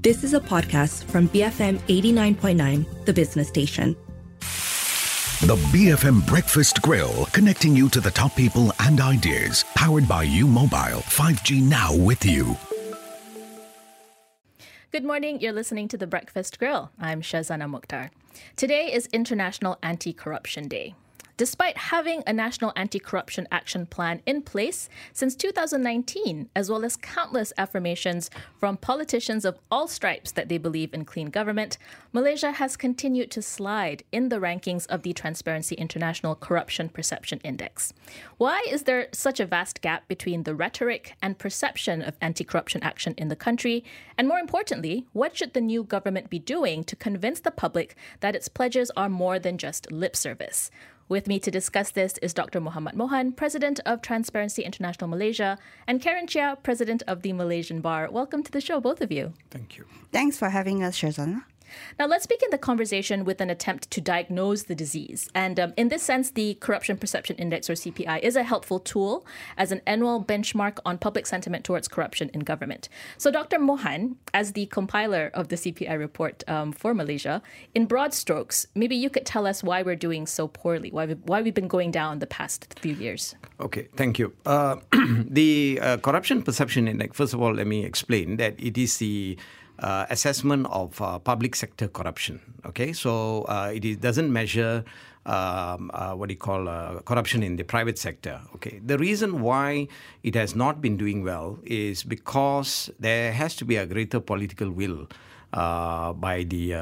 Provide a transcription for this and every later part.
This is a podcast from BFM 89.9, the business station. The BFM Breakfast Grill, connecting you to the top people and ideas. Powered by U Mobile, 5G now with you. Good morning. You're listening to the Breakfast Grill. I'm Shazana Mokhtar. Today is International Anti Corruption Day. Despite having a national anti corruption action plan in place since 2019, as well as countless affirmations from politicians of all stripes that they believe in clean government, Malaysia has continued to slide in the rankings of the Transparency International Corruption Perception Index. Why is there such a vast gap between the rhetoric and perception of anti corruption action in the country? And more importantly, what should the new government be doing to convince the public that its pledges are more than just lip service? With me to discuss this is Dr. Muhammad Mohan, President of Transparency International Malaysia, and Karen Cheah, President of the Malaysian Bar. Welcome to the show, both of you. Thank you. Thanks for having us, Shazana. Now, let's begin the conversation with an attempt to diagnose the disease. And um, in this sense, the Corruption Perception Index, or CPI, is a helpful tool as an annual benchmark on public sentiment towards corruption in government. So, Dr. Mohan, as the compiler of the CPI report um, for Malaysia, in broad strokes, maybe you could tell us why we're doing so poorly, why, we, why we've been going down the past few years. Okay, thank you. Uh, the uh, Corruption Perception Index, first of all, let me explain that it is the uh, assessment of uh, public sector corruption. Okay, so uh, it is, doesn't measure um, uh, what you call uh, corruption in the private sector. Okay, the reason why it has not been doing well is because there has to be a greater political will. Uh, by the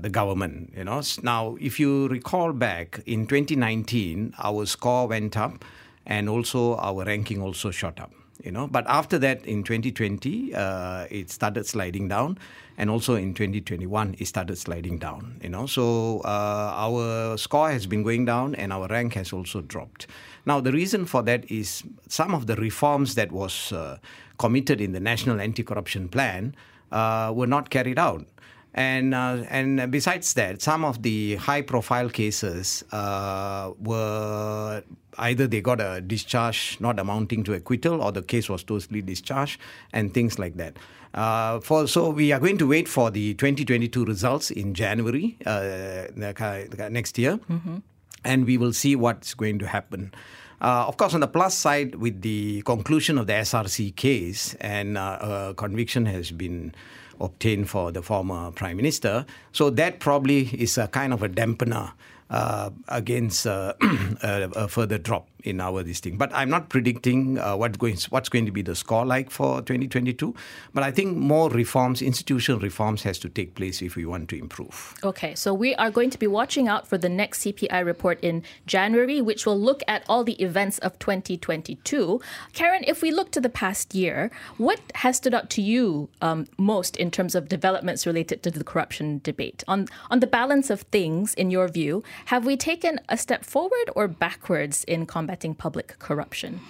the government, you know. Now, if you recall back in 2019, our score went up, and also our ranking also shot up you know. But after that, in 2020, uh, it started sliding down, and also in 2021, it started sliding down, you know. So uh, our score has been going down, and our rank has also dropped. Now, the reason for that is some of the reforms that was uh, committed in the National Anti-Corruption Plan uh, were not carried out. And uh, and besides that, some of the high-profile cases uh, were either they got a discharge not amounting to acquittal, or the case was totally discharged, and things like that. Uh, for so we are going to wait for the 2022 results in January uh, next year, mm-hmm. and we will see what's going to happen. Uh, of course, on the plus side, with the conclusion of the SRC case and uh, conviction has been obtained for the former prime minister. So that probably is a kind of a dampener uh, against uh, a, a, further drop in our this thing. But I'm not predicting uh, what's going what's going to be the score like for 2022. But I think more reforms, institutional reforms, has to take place if we want to improve. Okay, so we are going to be watching out for the next CPI report in January, which will look at all the events of 2022. Karen, if we look to the past year, what has stood out to you um, most in terms of developments related to the corruption debate? On on the balance of things, in your view, have we taken a step forward or backwards in combating? Combating public corruption?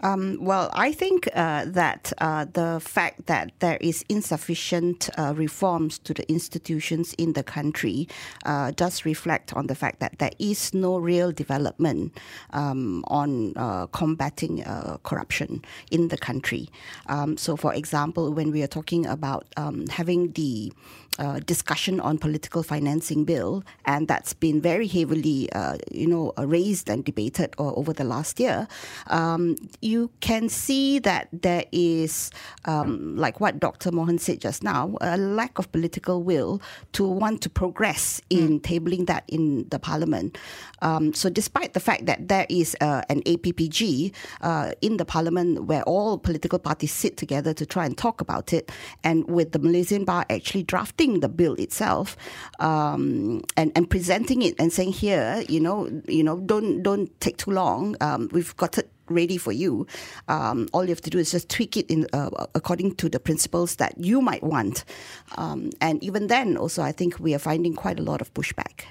Um, well, I think uh, that uh, the fact that there is insufficient uh, reforms to the institutions in the country uh, does reflect on the fact that there is no real development um, on uh, combating uh, corruption in the country. Um, so, for example, when we are talking about um, having the uh, discussion on political financing bill, and that's been very heavily, uh, you know, raised and debated over the last year. Um, you can see that there is, um, like what Dr. Mohan said just now, a lack of political will to want to progress in mm. tabling that in the parliament. Um, so, despite the fact that there is uh, an APPG uh, in the parliament where all political parties sit together to try and talk about it, and with the Malaysian Bar actually drafting the bill itself um, and and presenting it and saying here, you know, you know, don't don't take too long. Um, we've got it ready for you. Um, all you have to do is just tweak it in uh, according to the principles that you might want. Um, and even then, also, I think we are finding quite a lot of pushback.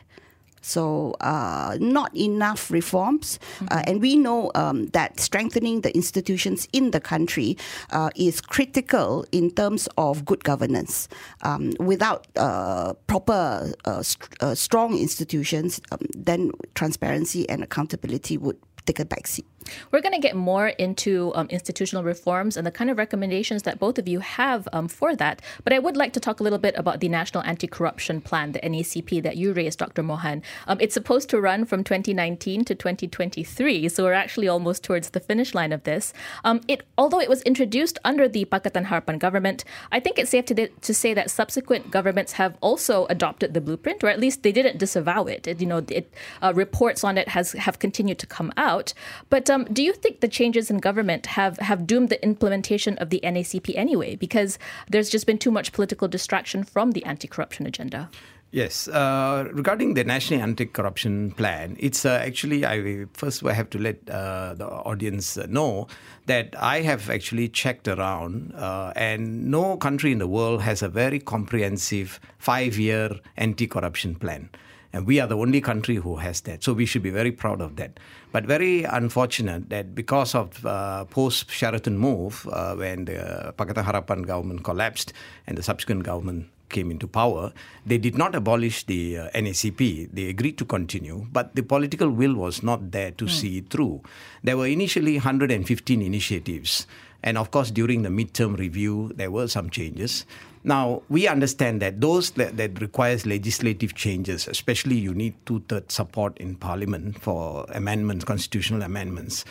So, uh, not enough reforms. Uh, mm-hmm. Uh, and we know um, that strengthening the institutions in the country uh, is critical in terms of good governance. Um, without uh, proper, uh, st- strong institutions, um, then transparency and accountability would take a backseat. We're going to get more into um, institutional reforms and the kind of recommendations that both of you have um, for that. But I would like to talk a little bit about the National Anti Corruption Plan, the NACP, that you raised, Dr. Mohan. Um, it's supposed to run from 2019 to 2023, so we're actually almost towards the finish line of this. Um, it, although it was introduced under the Pakatan Harapan government, I think it's safe to, to say that subsequent governments have also adopted the blueprint, or at least they didn't disavow it. it you know, it, uh, reports on it has have continued to come out, but do you think the changes in government have, have doomed the implementation of the NACP anyway? Because there's just been too much political distraction from the anti corruption agenda. Yes, uh, regarding the National Anti-Corruption Plan, it's uh, actually I first I have to let uh, the audience know that I have actually checked around, uh, and no country in the world has a very comprehensive five-year anti-corruption plan. And we are the only country who has that. So we should be very proud of that. But very unfortunate that because of uh, post Sheraton move, uh, when the Pakatan Harapan government collapsed and the subsequent government came into power, they did not abolish the uh, NACP. They agreed to continue, but the political will was not there to mm. see it through. There were initially 115 initiatives. And of course, during the midterm review, there were some changes. Now, we understand that those that, that requires legislative changes, especially you need two-thirds support in parliament for amendments, constitutional amendments.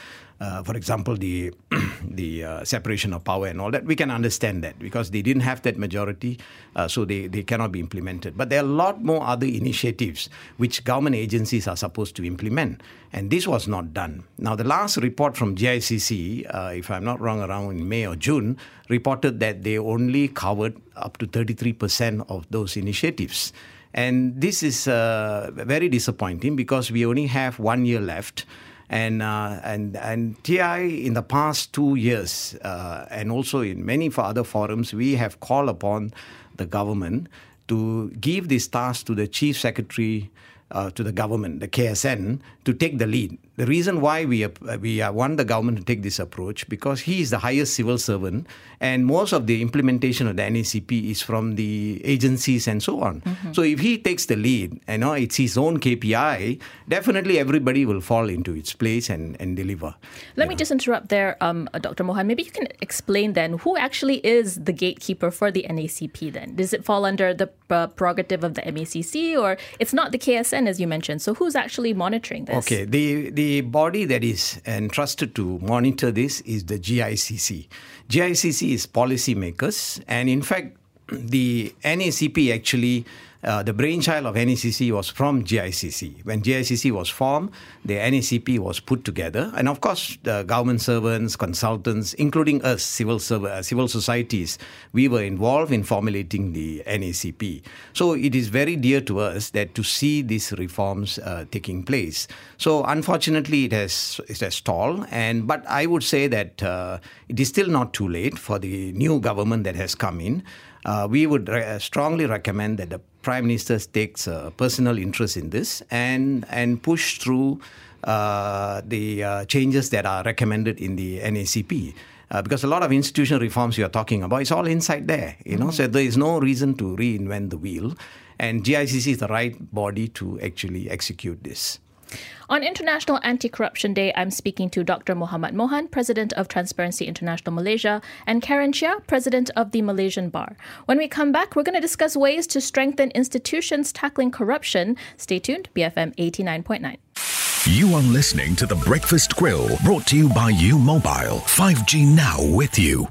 Uh, for example, the the uh, separation of power and all that, we can understand that because they didn't have that majority, uh, so they, they cannot be implemented. But there are a lot more other initiatives which government agencies are supposed to implement, and this was not done. Now, the last report from GIACC, uh, if I'm not wrong, around in May or June, reported that they only covered up to 33% of those initiatives. And this is uh, very disappointing because we only have one year left. And, uh, and, and TI in the past two years, uh, and also in many other forums, we have called upon the government to give this task to the chief secretary uh, to the government, the KSN, to take the lead. The reason why we we want the government to take this approach because he is the highest civil servant, and most of the implementation of the NACP is from the agencies and so on. Mm-hmm. So if he takes the lead, you know, it's his own KPI. Definitely, everybody will fall into its place and, and deliver. Let me know. just interrupt there, um, uh, Dr. Mohan. Maybe you can explain then who actually is the gatekeeper for the NACP. Then does it fall under the uh, prerogative of the MACC, or it's not the KSN as you mentioned? So who's actually monitoring this? Okay, the the body that is entrusted to monitor this is the GIACC. GIACC is policymakers, and in fact, the NACP actually uh, the brainchild of NACC was from GIACC. When GIACC was formed, the NACP was put together, and of course, the government servants, consultants, including us, civil uh, civil societies, we were involved in formulating the NACP. So it is very dear to us that to see these reforms uh, taking place. So unfortunately, it has it has stalled, and but I would say that uh, it is still not too late for the new government that has come in. Uh, we would re- strongly recommend that the prime minister takes a personal interest in this and and push through uh, the uh, changes that are recommended in the NACP. Uh, because a lot of institutional reforms you are talking about, it's all inside there, you know. Mm-hmm. So there is no reason to reinvent the wheel, and GIACC is the right body to actually execute this. On International Anti Corruption Day, I'm speaking to Dr. Muhammad Mohan, President of Transparency International Malaysia, and Karen Cheah, President of the Malaysian Bar. When we come back, we're going to discuss ways to strengthen institutions tackling corruption. Stay tuned, BFM 89.9. You are listening to The Breakfast Grill, brought to you by U Mobile. 5G now with you.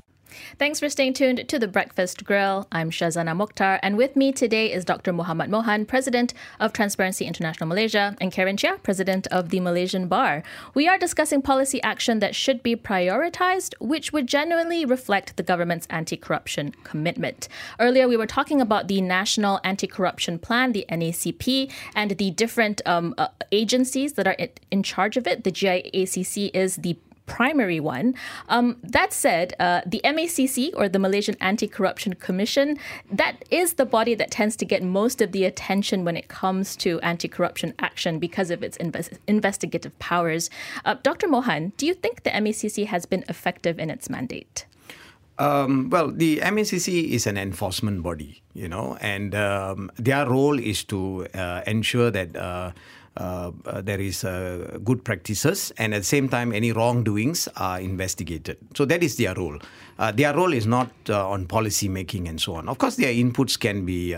Thanks for staying tuned to the Breakfast Grill. I'm Shazana Mokhtar, and with me today is Dr. Muhammad Mohan, President of Transparency International Malaysia, and Karen Cheah, President of the Malaysian Bar. We are discussing policy action that should be prioritized, which would genuinely reflect the government's anti corruption commitment. Earlier, we were talking about the National Anti Corruption Plan, the NACP, and the different um, uh, agencies that are in charge of it. The GIACC is the primary one. Um, that said, uh, the MACC or the Malaysian Anti-Corruption Commission, that is the body that tends to get most of the attention when it comes to anti-corruption action because of its invest- investigative powers. Uh, Dr. Mohan, do you think the MACC has been effective in its mandate? Um, well, the MACC is an enforcement body, you know, and um, their role is to uh, ensure that uh, there is uh, good practices, and at the same time, any wrongdoings are investigated. So that is their role. Uh, their role is not uh, on policy making and so on. Of course, their inputs can be.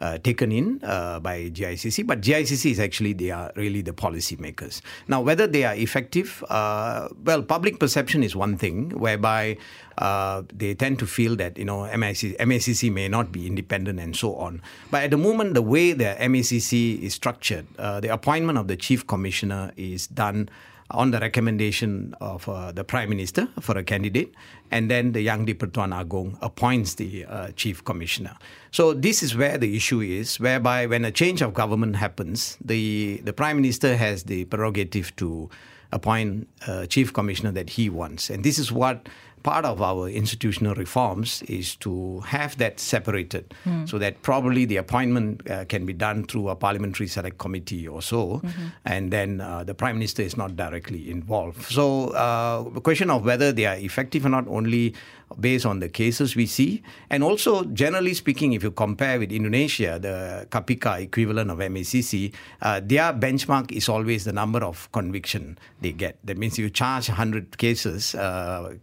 Uh, taken in uh, by GIACC, but GIACC is actually they are really the policy makers. Now, whether they are effective, uh, well, public perception is one thing, whereby uh, they tend to feel that you know MACC, MACC may not be independent and so on. But at the moment, the way the MACC is structured, uh, the appointment of the chief commissioner is done on the recommendation of uh, the Prime Minister for a candidate, and then the Yang di Pertuan Agong appoints the uh, Chief Commissioner. So this is where the issue is, whereby when a change of government happens, the, the Prime Minister has the prerogative to appoint a Chief Commissioner that he wants. And this is what part of our institutional reforms is to have that separated so that probably the appointment uh, can be done through a parliamentary select committee or so and then uh, the prime minister is not directly involved. So uh, the question of whether they are effective or not only based on the cases we see and also generally speaking if you compare with indonesia the KPK equivalent of macc uh, their benchmark is always the number of conviction they get that means you charge 100 cases uh,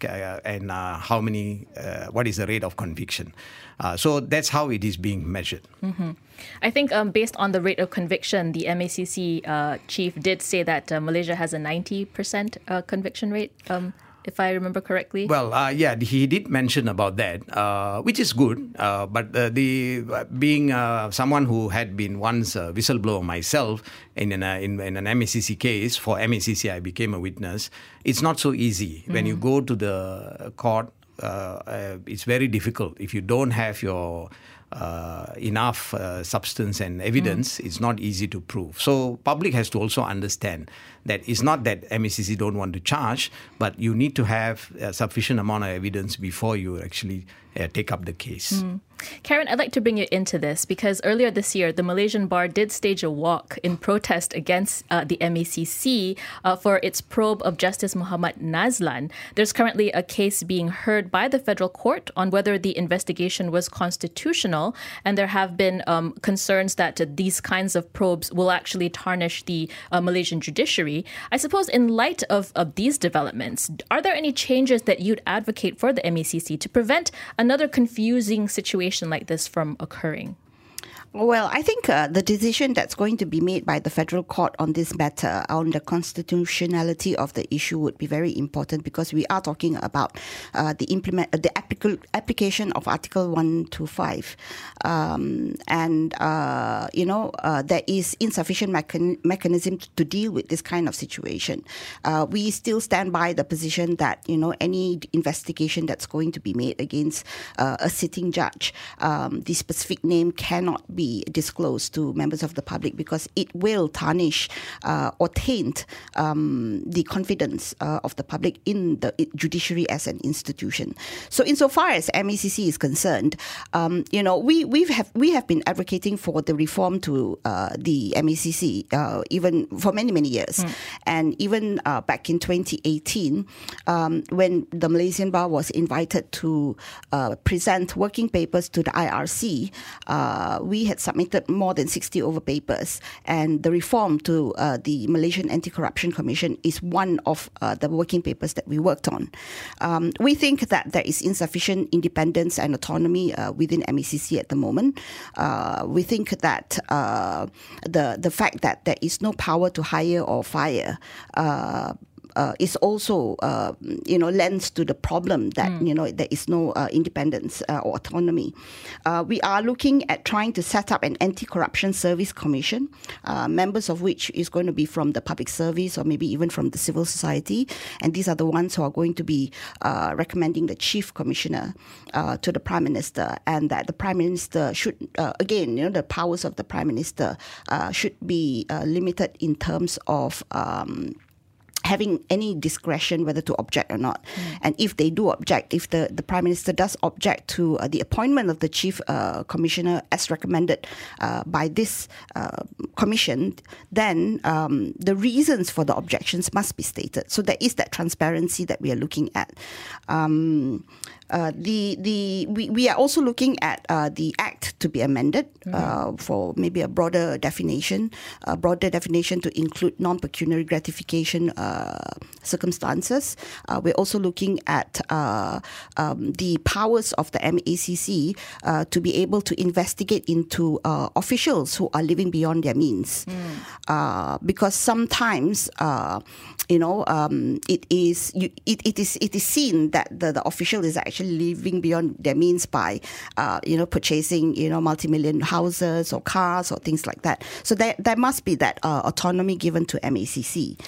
and uh, how many, uh, what is the rate of conviction. Uh, so that's how it is being measured. I think um, based on the rate of conviction, the MACC uh, chief did say that uh, Malaysia has a 90% uh, conviction rate, um, if I remember correctly. Well, uh, yeah, he did mention about that, uh, which is good. Uh, but uh, the uh, being uh, someone who had been once a whistleblower myself in an, uh, in, in an MACC case for MACC, I became a witness. It's not so easy when you go to the court. Uh, uh, it's very difficult if you don't have your uh, enough uh, substance and evidence. It's not easy to prove. So public has to also understand that it's not that MACC don't want to charge, but you need to have a sufficient amount of evidence before you actually uh, take up the case. Karen, I'd like to bring you into this because earlier this year, the Malaysian bar did stage a walk in protest against uh, the MACC uh, for its probe of Justice Muhammad Nazlan. There's currently a case being heard by the federal court on whether the investigation was constitutional, and there have been um, concerns that uh, these kinds of probes will actually tarnish the uh, Malaysian judiciary. I suppose, in light of, of these developments, are there any changes that you'd advocate for the MACC to prevent another confusing situation like this from occurring? Well, I think uh, the decision that's going to be made by the federal court on this matter, on the constitutionality of the issue, would be very important because we are talking about uh, the implement uh, the applica- application of Article One Two Five, um, and uh, you know uh, there is insufficient mechan- mechanism to deal with this kind of situation. Uh, we still stand by the position that you know any investigation that's going to be made against a sitting judge, um, the specific name cannot be disclosed to members of the public because it will tarnish uh, or taint um, the confidence uh, of the public in the judiciary as an institution. So, insofar as MACC is concerned, um, you know, we we have we have been advocating for the reform to uh, the MACC uh, even for many many years, and even uh, back in 2018, um, when the Malaysian Bar was invited to uh, present working papers to the IRC, uh, we had submitted more than 60 over papers, and the reform to uh, the Malaysian Anti-Corruption Commission is one of uh, the working papers that we worked on. Um, we think that there is insufficient independence and autonomy uh, within MACC at the moment. Uh, we think that uh, the the fact that there is no power to hire or fire. Uh, is also, uh, you know, lends to the problem that you know there is no uh, independence uh, or autonomy. Uh, we are looking at trying to set up an anti-corruption service commission, uh, members of which is going to be from the public service or maybe even from the civil society, and these are the ones who are going to be uh, recommending the chief commissioner uh, to the prime minister, and that the prime minister should, uh, again, you know, the powers of the prime minister uh, should be uh, limited in terms of. Um, having any discretion whether to object or not. And if they do object, if the, the Prime Minister does object to uh, the appointment of the Chief uh, Commissioner as recommended uh, by this uh, Commission, then um, the reasons for the objections must be stated. So there is that transparency that we are looking at. Um, Uh, the the we, we are also looking at uh, the act to be amended uh, for maybe a broader definition, a broader definition to include non-pecuniary gratification uh, circumstances. Uh, we're also looking at uh, um, the powers of the MACC uh, to be able to investigate into uh, officials who are living beyond their means, uh, because sometimes. Uh, you know, um, it is you, it, it is it is seen that the, the official is actually living beyond their means by, uh, you know, purchasing you know multi-million houses or cars or things like that. So there there must be that uh, autonomy given to MACC.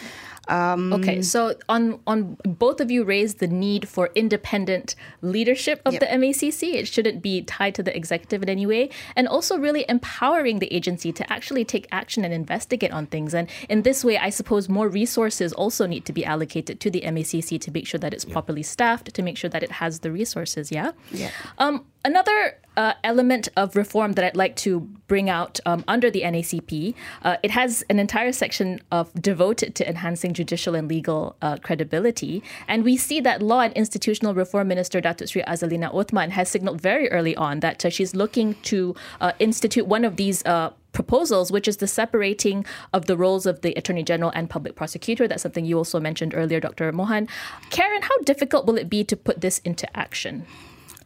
Um, Okay, so on on both of you raised the need for independent leadership of Yep. the MACC. It shouldn't be tied to the executive in any way, and also really empowering the agency to actually take action and investigate on things. And in this way, I suppose more resources also need to be allocated to the MACC to make sure that it's properly staffed, to make sure that it has the resources. Yeah. Yeah. Um, another uh, element of reform that I'd like to bring out um, under the NACP, uh, it has an entire section of devoted to enhancing judicial and legal uh, credibility, and we see that Law and Institutional Reform Minister Datuk Sri Azalina Othman has signaled very early on that uh, she's looking to uh, institute one of these. Uh, proposals, which is the separating of the roles of the Attorney General and Public Prosecutor. That's something you also mentioned earlier, Dr. Mohan. Karen, how difficult will it be to put this into action?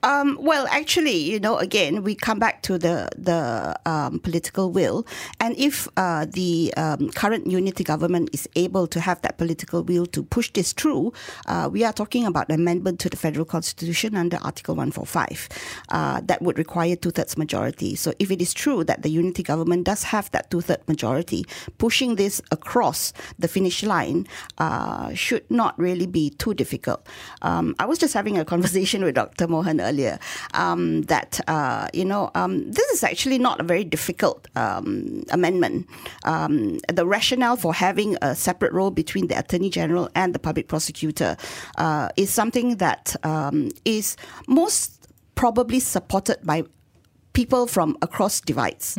Um, well, actually, you know, again, we come back to the the um, political will, and if uh, the um, current unity government is able to have that political will to push this through, uh, we are talking about amendment to the federal constitution under Article One Four Five. Uh, that would require two thirds majority. So, if it is true that the unity government does have that two third majority, pushing this across the finish line uh, should not really be too difficult. Um, I was just having a conversation with Dr. Mohan earlier um, that uh, you know um, this is actually not a very difficult um, amendment. Um, the rationale for having a separate role between the Attorney General and the Public Prosecutor uh, is something that um, is most probably supported by people from across divides,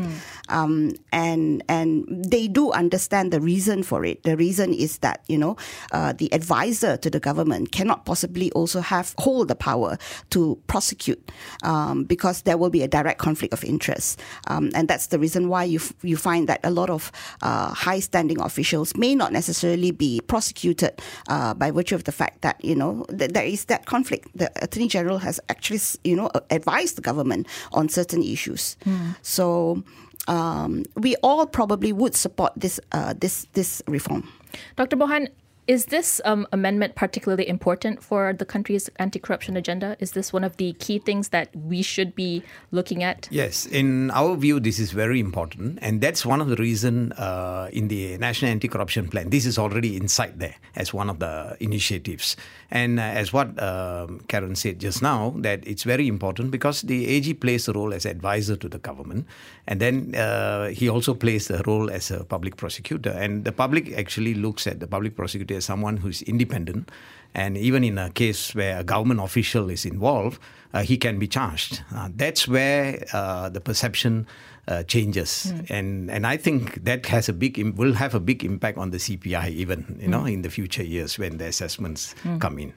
um, and and they do understand the reason for it. The reason is that you know uh, the advisor to the government cannot possibly also have hold the power to prosecute um, because there will be a direct conflict of interest, um, and that's the reason why you f- you find that a lot of uh, high standing officials may not necessarily be prosecuted uh, by virtue of the fact that you know th- there is that conflict. The attorney general has actually you know advised the government on certain issues. So um, we all probably would support this uh, this this reform. Dr. Mohan, is this um, amendment particularly important for the country's anti corruption agenda? Is this one of the key things that we should be looking at? Yes, in our view, this is very important, and that's one of the reasons uh, in the National Anti-Corruption Plan. This is already inside there as one of the initiatives, and uh, as what um, Karen said just now, that it's very important because the AG plays a role as advisor to the government, and then uh, he also plays a role as a public prosecutor, and the public actually looks at the public prosecutor someone who is independent. And even in a case where a government official is involved, uh, he can be charged. Uh, that's where uh, the perception uh, changes, and and I think that has a big Im- will have a big impact on the CPI even you know in the future years when the assessments come in.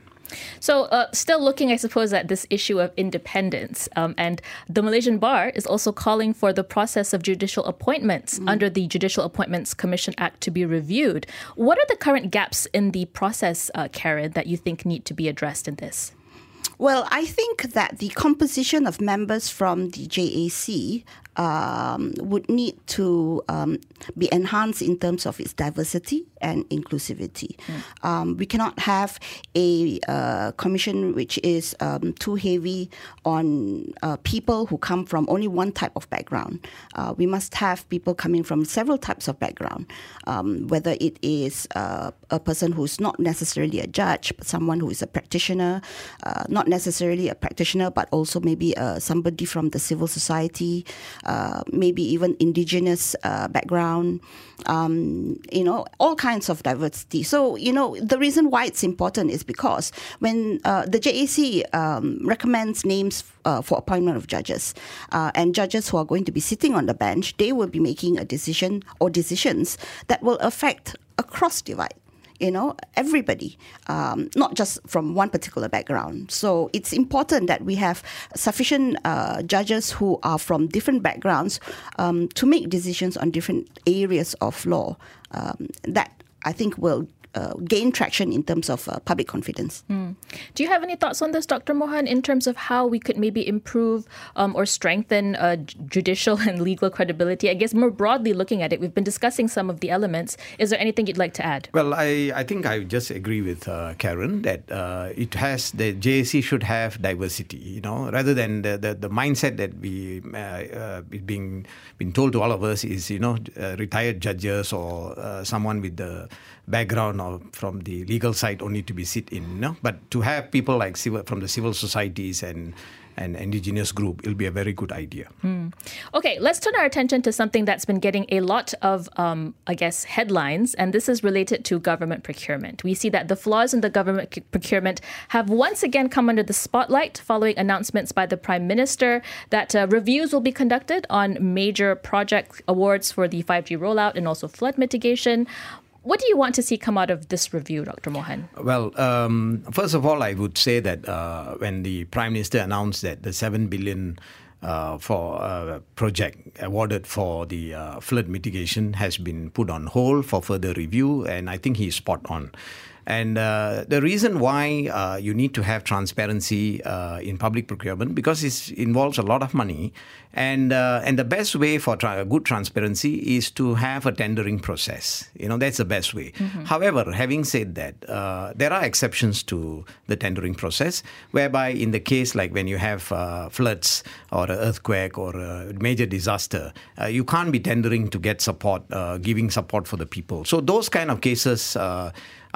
So, uh, still looking, I suppose, at this issue of independence. Um, and the Malaysian Bar is also calling for the process of judicial appointments under the Judicial Appointments Commission Act to be reviewed. What are the current gaps in the process, uh, Karen, that you think need to be addressed in this? Well, I think that the composition of members from the JAC um, would need to um, be enhanced in terms of its diversity and inclusivity. Um, we cannot have a uh, commission which is um, too heavy on uh, people who come from only one type of background. Uh, we must have people coming from several types of background, um, whether it is uh, a person who's not necessarily a judge, but someone who is a practitioner, uh, not necessarily a practitioner, but also maybe uh, somebody from the civil society, uh, maybe even indigenous uh, background, um, you know, all kinds of diversity. So, you know, the reason why it's important is because when uh, the JAC um, recommends names uh, for appointment of judges, uh, and judges who are going to be sitting on the bench, they will be making a decision or decisions that will affect across divide you know, everybody, um, not just from one particular background. So it's important that we have sufficient uh, judges who are from different backgrounds um, to make decisions on different areas of law. Um, that I think will uh, gain traction in terms of uh, public confidence. Mm. Do you have any thoughts on this, Dr. Mohan, in terms of how we could maybe improve um, or strengthen uh, judicial and legal credibility? I guess more broadly looking at it, we've been discussing some of the elements. Is there anything you'd like to add? Well, I, I think I just agree with uh, Karen that uh, it has the JSC should have diversity, you know, rather than the, the, the mindset that we uh, being been told to all of us is, you know, retired judges or someone with the background or from the legal side only to be sit in, but to have people like civil, from the civil societies and and indigenous group, it'll be a very good idea. Mm. Okay, let's turn our attention to something that's been getting a lot of, um, I guess, headlines, and this is related to government procurement. We see that the flaws in the government c- procurement have once again come under the spotlight following announcements by the Prime Minister that uh, reviews will be conducted on major project awards for the 5G rollout and also flood mitigation. What do you want to see come out of this review, Dr. Mohan? Well, um, first of all, I would say that uh, when the Prime Minister announced that the 7 billion uh, for uh, project awarded for the uh, flood mitigation has been put on hold for further review, and I think he's spot on. And uh, the reason why uh, you need to have transparency uh, in public procurement because it involves a lot of money, and uh, and the best way for tra- good transparency is to have a tendering process. You know that's the best way. Mm-hmm. However, having said that, uh, there are exceptions to the tendering process, whereby in the case like when you have uh, floods or an earthquake or a major disaster, you can't be tendering to get support, giving support for the people. So those kind of cases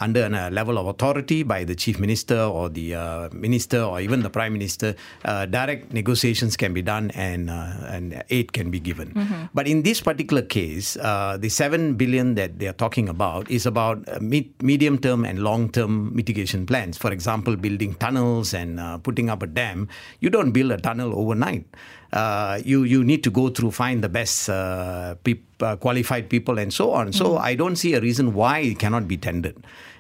under a level of authority by the chief minister or the uh, minister or even the prime minister, uh, direct negotiations can be done and uh, and aid can be given. Mm-hmm. But in this particular case, uh, the seven billion that they are talking about is about uh, mid- medium term and long term mitigation plans. For example, building tunnels and uh, putting up a dam. You don't build a tunnel overnight. Uh, you you need to go through find the best uh, pe- uh, qualified people and so on. So mm-hmm. I don't see a reason why it cannot be tendered.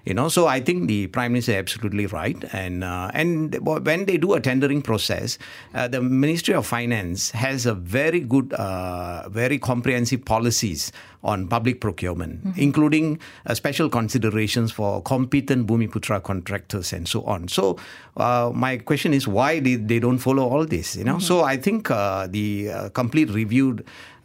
You know, so I think the prime minister is absolutely right, and uh, and when they do a tendering process, uh, the Ministry of Finance has a very good, uh, very comprehensive policies on public procurement, mm-hmm. including uh, special considerations for competent Bumiputra contractors and so on. So, uh, my question is why did they don't follow all this? You know, mm-hmm. so I think uh, the complete review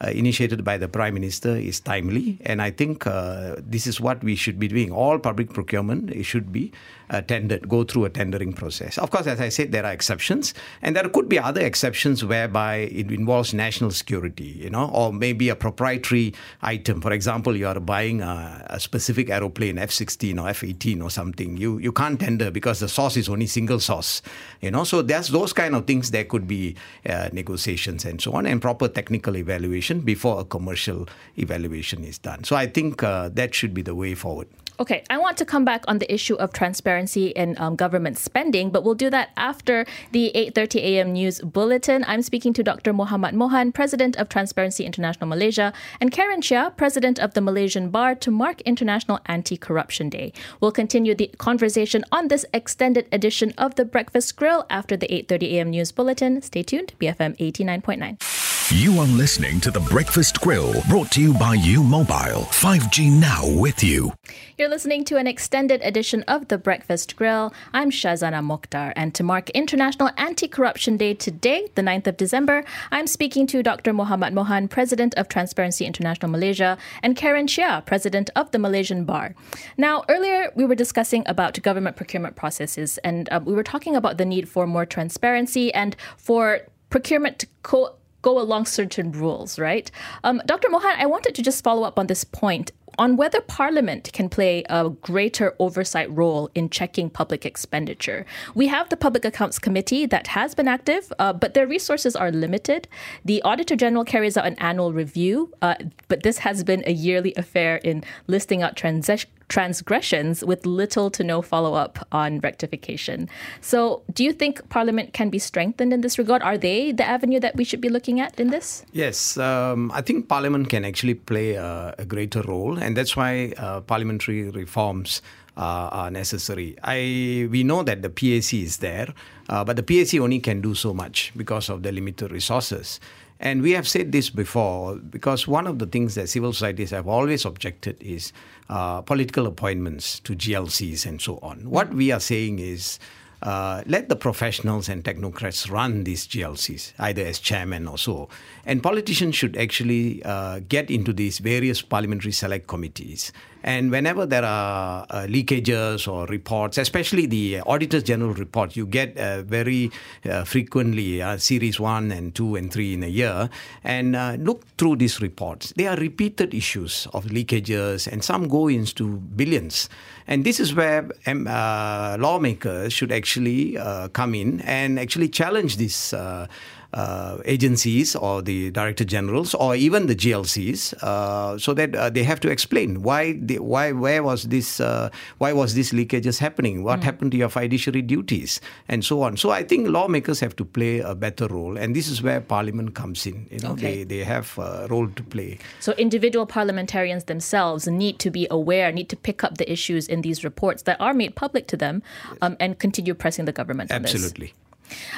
uh, initiated by the Prime Minister is timely, and I think uh, this is what we should be doing. All public procurement should be uh, tendered, go through a tendering process. Of course, as I said, there are exceptions, and there could be other exceptions whereby it involves national security, you know, or maybe a proprietary item. For example, you are buying a, a specific aeroplane, F-16 or F-18 or something. You you can't tender because the source is only single source, you know. So there's those kind of things. There could be uh, negotiations and so on, and proper technical evaluation before a commercial evaluation is done. So I think uh, that should be the way forward. Okay, I want to come back on the issue of transparency in um, government spending, but we'll do that after the 8:30 a.m. news bulletin. I'm speaking to Dr. Muhammad Mohan, President of Transparency International Malaysia, and Karen Cheah, President of the Malaysian Bar, to mark International Anti-Corruption Day. We'll continue the conversation on this extended edition of the Breakfast Grill after the 8:30 a.m. news bulletin. Stay tuned, BFM 89.9. You are listening to The Breakfast Grill, brought to you by U Mobile. 5G now with you. You're listening to an extended edition of The Breakfast Grill. I'm Shazana Mokhtar, and to mark International Anti Corruption Day today, the 9th of December, I'm speaking to Dr. Muhammad Mohan, President of Transparency International Malaysia, and Karen Cheah, President of the Malaysian Bar. Now, earlier we were discussing about government procurement processes, and uh, we were talking about the need for more transparency and for procurement to co- go along certain rules, right? Um, Dr. Mohan, I wanted to just follow up on this point on whether Parliament can play a greater oversight role in checking public expenditure. We have the Public Accounts Committee that has been active, uh, but their resources are limited. The Auditor General carries out an annual review, uh, but this has been a yearly affair in listing out transac- transgressions with little to no follow up on rectification. So, do you think Parliament can be strengthened in this regard? Are they the avenue that we should be looking at in this? Yes, um, I think Parliament can actually play a, a, greater role, and that's why uh, parliamentary reforms uh, are necessary. I we know that the PAC is there, uh, but the PAC only can do so much because of the limited resources. And we have said this before because one of the things that civil societies have always objected is uh, political appointments to GLCs and so on. What we are saying is uh, let the professionals and technocrats run these GLCs, either as chairman or so. And politicians should actually uh, get into these various parliamentary select committees. And whenever there are uh, leakages or reports, especially the Auditors General report, you get uh, very uh, frequently uh, series one and two and three in a year. And look through these reports. They are repeated issues of leakages, and some go into billions. And this is where um, lawmakers should actually come in and actually challenge this uh, agencies or the director generals or even the GLCs, uh, so that uh, they have to explain why, they, why, where was this, uh, why was this leakages happening? What mm. happened to your fiduciary duties, and so on. So I think lawmakers have to play a better role, and this is where Parliament comes in. You know, okay. they they have a role to play. So individual parliamentarians themselves need to be aware, need to pick up the issues in these reports that are made public to them, um, and continue pressing the government. Absolutely.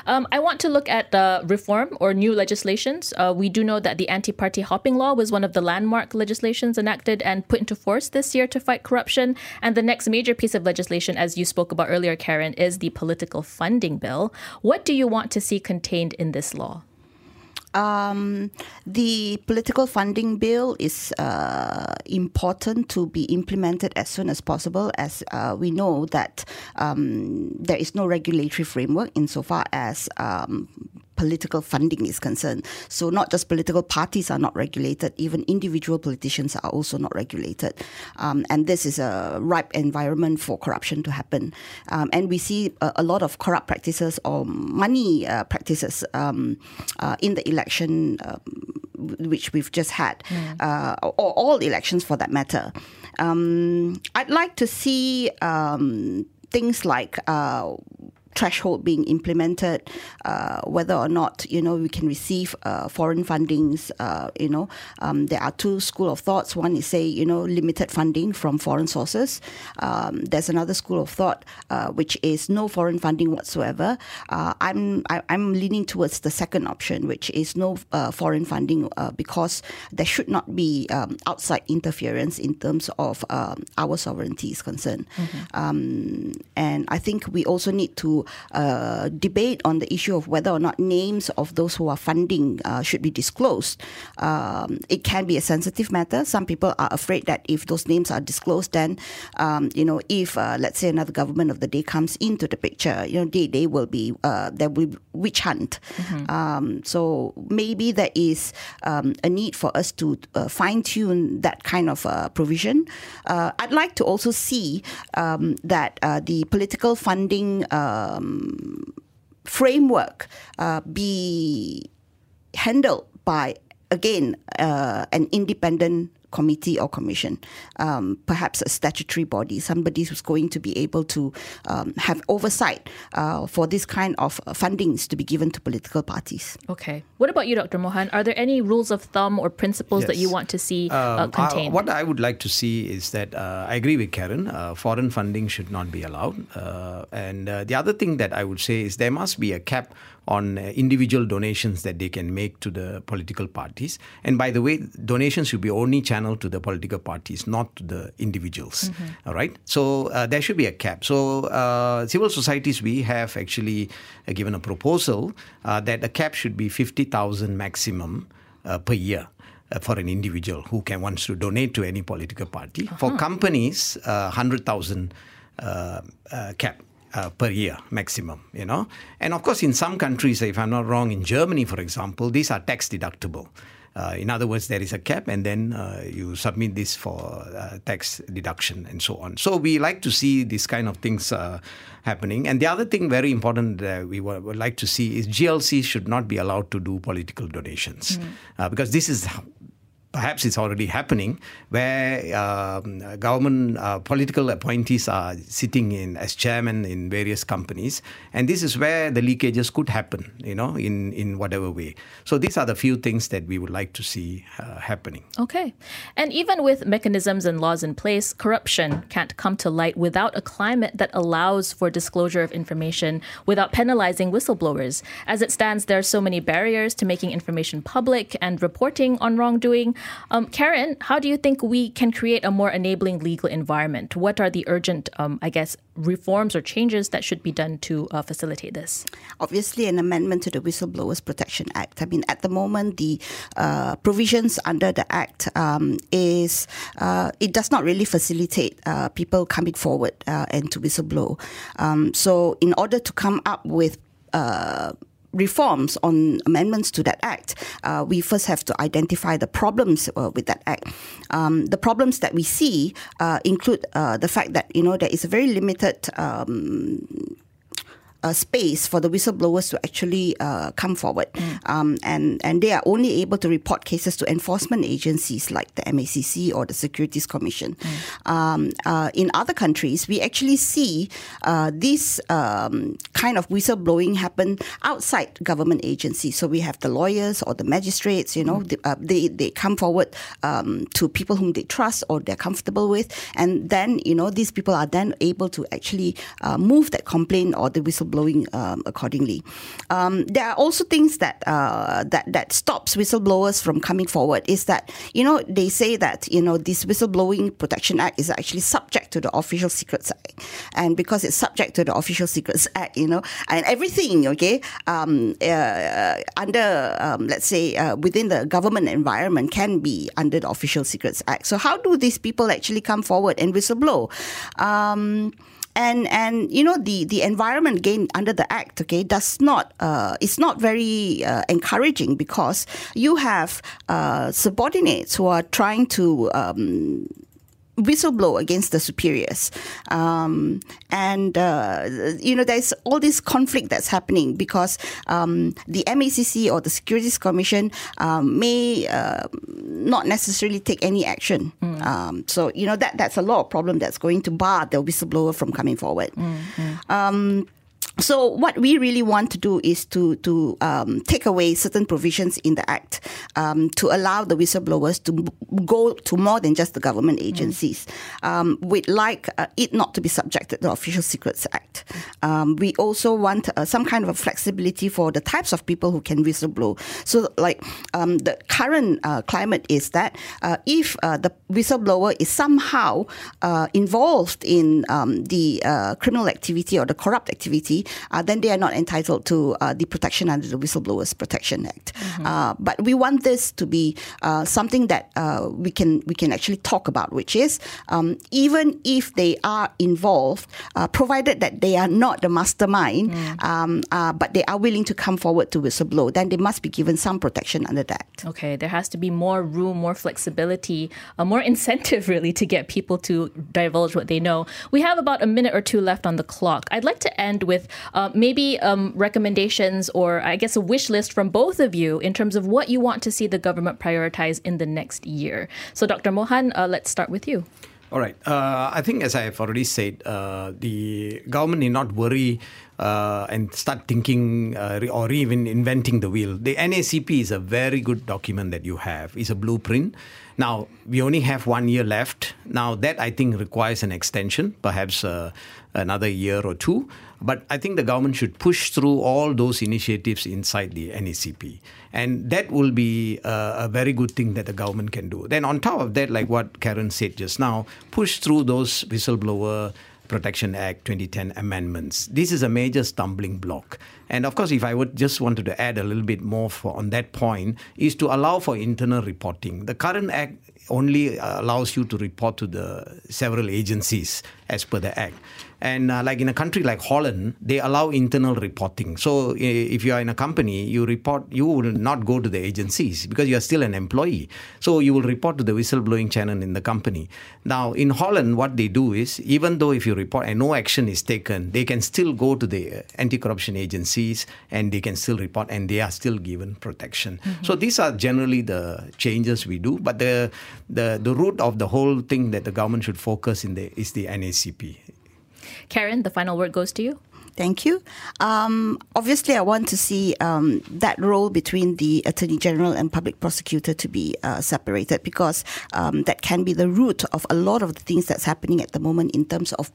Um, I want to look at uh, reform or new legislations. Uh, we do know that the anti party hopping law was one of the landmark legislations enacted and put into force this year to fight corruption. And the next major piece of legislation, as you spoke about earlier, Karen, is the political funding bill. What do you want to see contained in this law? Um, the political funding bill is uh, important to be implemented as soon as possible, as uh, we know that um, there is no regulatory framework insofar as um, political funding is concerned. So not just political parties are not regulated, even individual politicians are also not regulated. Um, and this is a ripe environment for corruption to happen. Um, and we see a, a, lot of corrupt practices or money uh, practices um, uh, in the election um, which we've just had, mm. uh, or all elections for that matter. Um, I'd like to see um, things like uh, threshold being implemented, uh, whether or not you know we can receive uh, foreign fundings. Uh, you know, um, there are two school of thoughts. One is say you know limited funding from foreign sources. Um, there's another school of thought uh, which is no foreign funding whatsoever. Uh, I'm I, am i am leaning towards the second option, which is no uh, foreign funding because there should not be um, outside interference in terms of um, our sovereignty is concerned. Mm-hmm. Um, and I think we also need to uh, debate on the issue of whether or not names of those who are funding uh, should be disclosed. Um, it can be a sensitive matter. Some people are afraid that if those names are disclosed, then um, you know, if uh, let's say another government of the day comes into the picture, you know, they they will be uh, there will be witch hunt. Mm-hmm. Um, so maybe there is um, a need for us to uh, fine tune that kind of uh, provision. I'd like to also see um, that the political funding um, framework uh, be handled by again uh, an independent committee or commission, um, perhaps a statutory body, somebody who's going to be able to um, have oversight uh, for this kind of fundings to be given to political parties. Okay. What about you, Dr. Mohan? Are there any rules of thumb or principles yes. that you want to see uh, um, contained? I, what I would like to see is that uh, I agree with Karen. Uh, foreign funding should not be allowed. Uh, and uh, the other thing that I would say is there must be a cap on individual donations that they can make to the political parties. And by the way, donations should be only channeled to the political parties, not to the individuals. Mm-hmm. All right. So uh, there should be a cap. So uh, civil societies, we have actually uh, given a proposal uh, that the cap should be fifty thousand maximum uh, per year. For an individual who can wants to donate to any political party, uh-huh. for companies, hundred thousand cap uh, per year maximum, you know. And of course, in some countries, if I'm not wrong, in Germany, for example, these are tax deductible. Uh, in other words, there is a cap, and then uh, you submit this for uh, tax deduction and so on. So we like to see these kind of things uh, happening. And the other thing, very important, that we would, would, like to see is GLC should not be allowed to do political donations, mm. because this is perhaps it's already happening, where um, government uh, political appointees are sitting in as chairman in various companies, and this is where the leakages could happen, you know, in in whatever way. So these are the few things that we would like to see uh, happening. Okay, and even with mechanisms and laws in place, corruption can't come to light without a climate that allows for disclosure of information without penalizing whistleblowers. As it stands, there are so many barriers to making information public and reporting on wrongdoing. Um, Karen, how do you think we can create a more enabling legal environment? What are the urgent, um, I guess, reforms or changes that should be done to uh, facilitate this? Obviously, an amendment to the Whistleblowers Protection Act. I mean, at the moment, the uh, provisions under the Act um, is uh, it does not really facilitate uh, people coming forward uh, and to whistleblow. Um, so, in order to come up with uh, reforms on amendments to that act, uh, we first have to identify the problems uh, with that act. Um, the problems that we see uh, include uh, the fact that you know there is a very limited. Um, uh, space for the whistleblowers to actually uh, come forward, mm. um, and and they are only able to report cases to enforcement agencies like the MACC or the Securities Commission. Mm. Um, uh, in other countries, we actually see uh, this um, kind of whistleblowing happen outside government agencies. So we have the lawyers or the magistrates. You know, mm. they, they, they come forward um, to people whom they trust or they're comfortable with, and then you know these people are then able to actually uh, move that complaint or the whistle whistleblowing um, accordingly. Um, there are also things that uh, that that stops whistleblowers from coming forward. Is that you know they say that you know this whistleblowing protection act is actually subject to the Official Secrets Act, and because it's subject to the Official Secrets Act, you know, and everything okay um, uh, under um, let's say uh, within the government environment can be under the Official Secrets Act. So how do these people actually come forward and whistleblow? And and you know the the environment again under the act okay does not uh, it's not very uh, encouraging because you have uh, subordinates who are trying to um, whistleblow against the superiors. Um, and, uh, you know, there's all this conflict that's happening because um, the MACC or the Securities Commission um, may uh, not necessarily take any action. Mm. so, you know, that that's a lot of problem that's going to bar the whistleblower from coming forward. Mm-hmm so what we really want to do is to to um, take away certain provisions in the act um, to allow the whistleblowers to go to more than just the government agencies. Mm. Um, we'd like uh, it not to be subjected to the Official Secrets Act. Um, we also want uh, some kind of a flexibility for the types of people who can whistleblow. So, like um, the current uh, climate is that uh, if uh, the whistleblower is somehow uh, involved in um, the criminal activity or the corrupt activity, uh, then they are not entitled to uh, the protection under the Whistleblowers Protection Act. Mm-hmm. Uh, but we want this to be uh, something that uh, we can we can actually talk about, which is um, even if they are involved, uh, provided that they are not the mastermind, mm. um, but they are willing to come forward to whistleblow, then they must be given some protection under that. Okay, there has to be more room, more flexibility, more incentive really to get people to divulge what they know. We have about a minute or two left on the clock. I'd like to end with uh, maybe um, recommendations or I guess a wish list from both of you in terms of what you want to see the government prioritize in the next year. So, Dr. Mohan, uh, let's start with you. All right. Uh, I think, as I have already said, uh, the government need not worry uh, and start thinking uh, or even inventing the wheel. The NACP is a very good document that you have. It's a blueprint. Now, we only have one year left. Now, that I think requires an extension, perhaps uh, another year or two. But I think the government should push through all those initiatives inside the NACP. And that will be a, a, very good thing that the government can do. Then, on top of that, like what Karen said just now, push through those whistleblower Protection Act 2010 amendments. This is a major stumbling block. And of course, if I would just wanted to add a little bit more for, on that point, is to allow for internal reporting. The current act only allows you to report to the several agencies as per the act. And uh, like in a country like Holland, they allow internal reporting. So if you are in a company, you report, you will not go to the agencies because you are still an employee. So you will report to the whistleblowing channel in the company. Now in Holland, what they do is, even though if you report and no action is taken, they can still go to the anti-corruption agencies and they can still report and they are still given protection. Mm-hmm. So these are generally the changes we do. But the the the root of the whole thing that the government should focus in the is the NACP. Karen, the final word goes to you. Thank you. Um, obviously, I want to see um, that role between the Attorney General and Public Prosecutor to be uh, separated because um, that can be the root of a lot of the things that's happening at the moment in terms of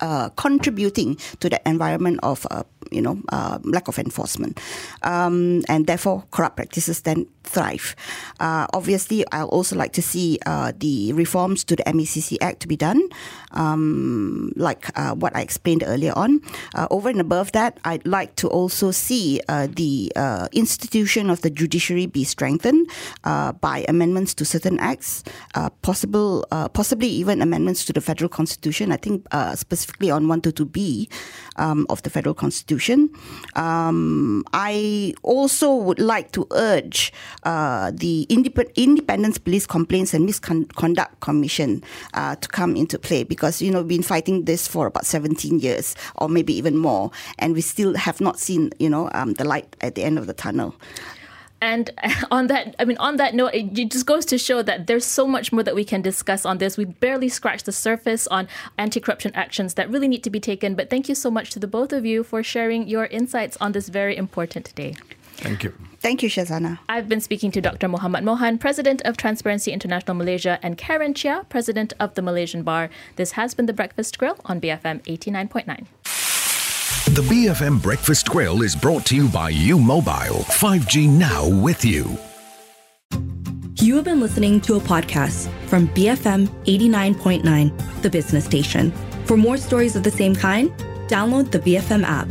uh, contributing to the environment of uh, you know uh, lack of enforcement, um, and therefore corrupt practices then thrive. Uh, obviously, I also like to see uh, the reforms to the MACC Act to be done, um, like uh, what I explained earlier on. over and above that, I'd like to also see the institution of the judiciary be strengthened by amendments to certain acts, possible possibly even amendments to the federal constitution. I think specifically specifically on 122B um, of the Federal Constitution. Um, I also would like to urge uh, the Indep- Independence Police Complaints and Misconduct Commission uh, to come into play because, you know, we've been fighting this for about 17 years or maybe even more, and we still have not seen, you know, um, the light at the end of the tunnel. And on that, I mean, on that note, it just goes to show that there's so much more that we can discuss on this. We barely scratched the surface on anti-corruption actions that really need to be taken. But thank you so much to the both of you for sharing your insights on this very important day. Thank you. Thank you, Shazana. I've been speaking to Dr. Muhammad Mohan, President of Transparency International Malaysia, and Karen Cheah, President of the Malaysian Bar. This has been the Breakfast Grill on BFM 89.9. The BFM Breakfast Grill is brought to you by U Mobile 5G now with you. You have been listening to a podcast from BFM 89.9, the business station. For more stories of the same kind, download the BFM app.